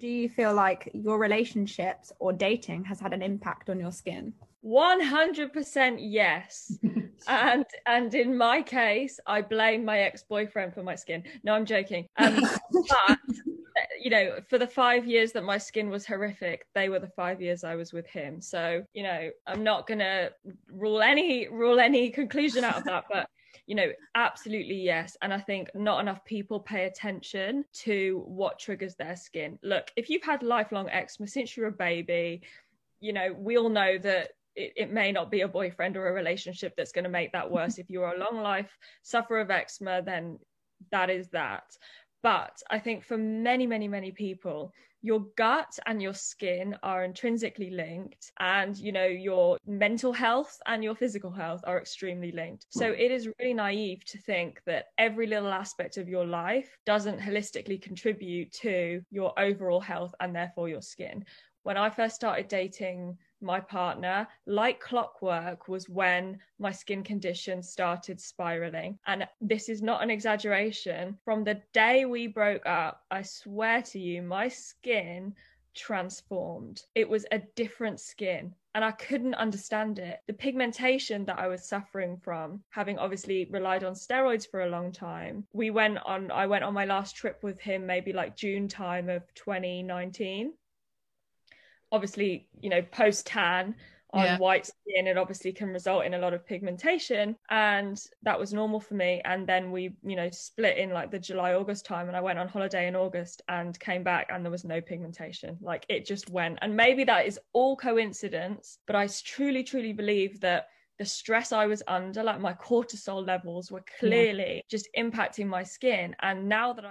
Do you feel like your relationships or dating has had an impact on your skin? 100% yes. And and in my case i blame my ex-boyfriend for my skin. No i'm joking. Um, but you know for the five years that my skin was horrific they were the five years i was with him. So you know i'm not gonna rule any rule any conclusion out of that but you know absolutely yes and i think not enough people pay attention to what triggers their skin look if you've had lifelong eczema since you were a baby you know we all know that it, it, may not be a boyfriend or a relationship that's going to make that worse. if you're a long life sufferer of eczema, then that is that. But I think for many, many, many people, your gut and your skin are intrinsically linked and you know your mental health and your physical health are extremely linked. So hmm. it is really naive to think that every little aspect of your life doesn't holistically contribute to your overall health and therefore your skin. When i first started dating my partner, like clockwork, was when my skin condition started spiraling. And this is not an exaggeration. From the day we broke up, I swear to you, my skin transformed. It was a different skin. And I couldn't understand it. The pigmentation that I was suffering from, having obviously relied on steroids for a long time. We went on, I went on my last trip with him maybe like June time of 2019 obviously, you know, post tan on yeah. white skin, it obviously can result in a lot of pigmentation. And that was normal for me. And then we, you know, split in like the July, August time. And I went on holiday in August and came back and there was no pigmentation. Like it just went. And maybe that is all coincidence, but I truly, truly believe that the stress I was under, like my cortisol levels were clearly yeah. just impacting my skin. And now that I